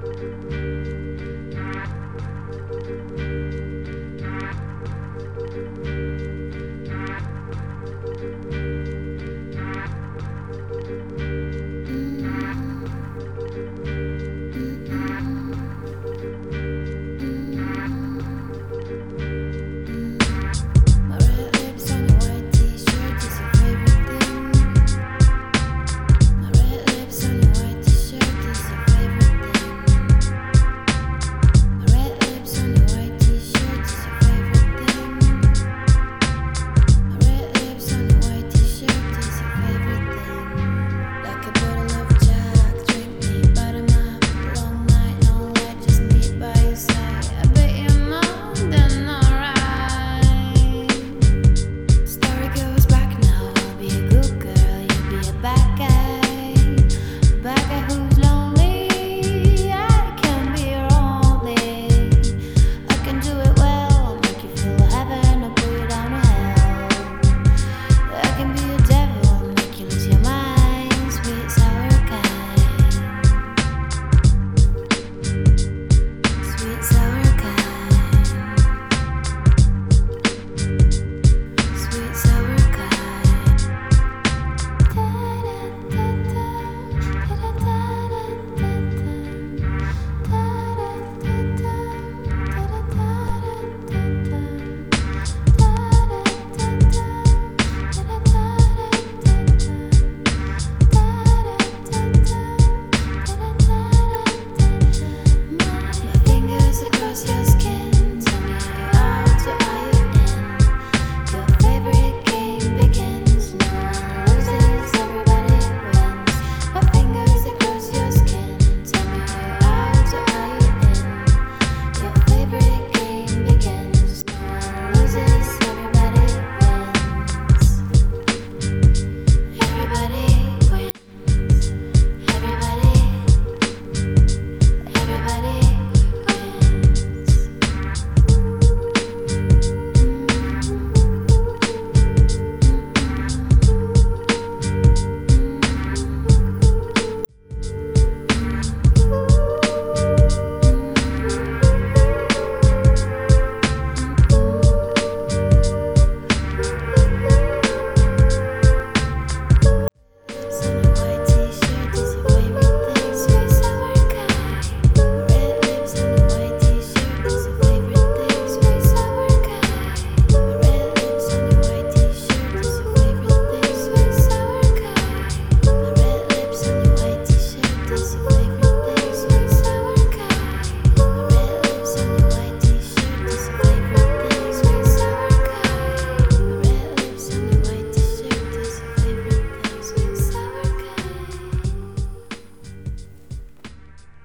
Música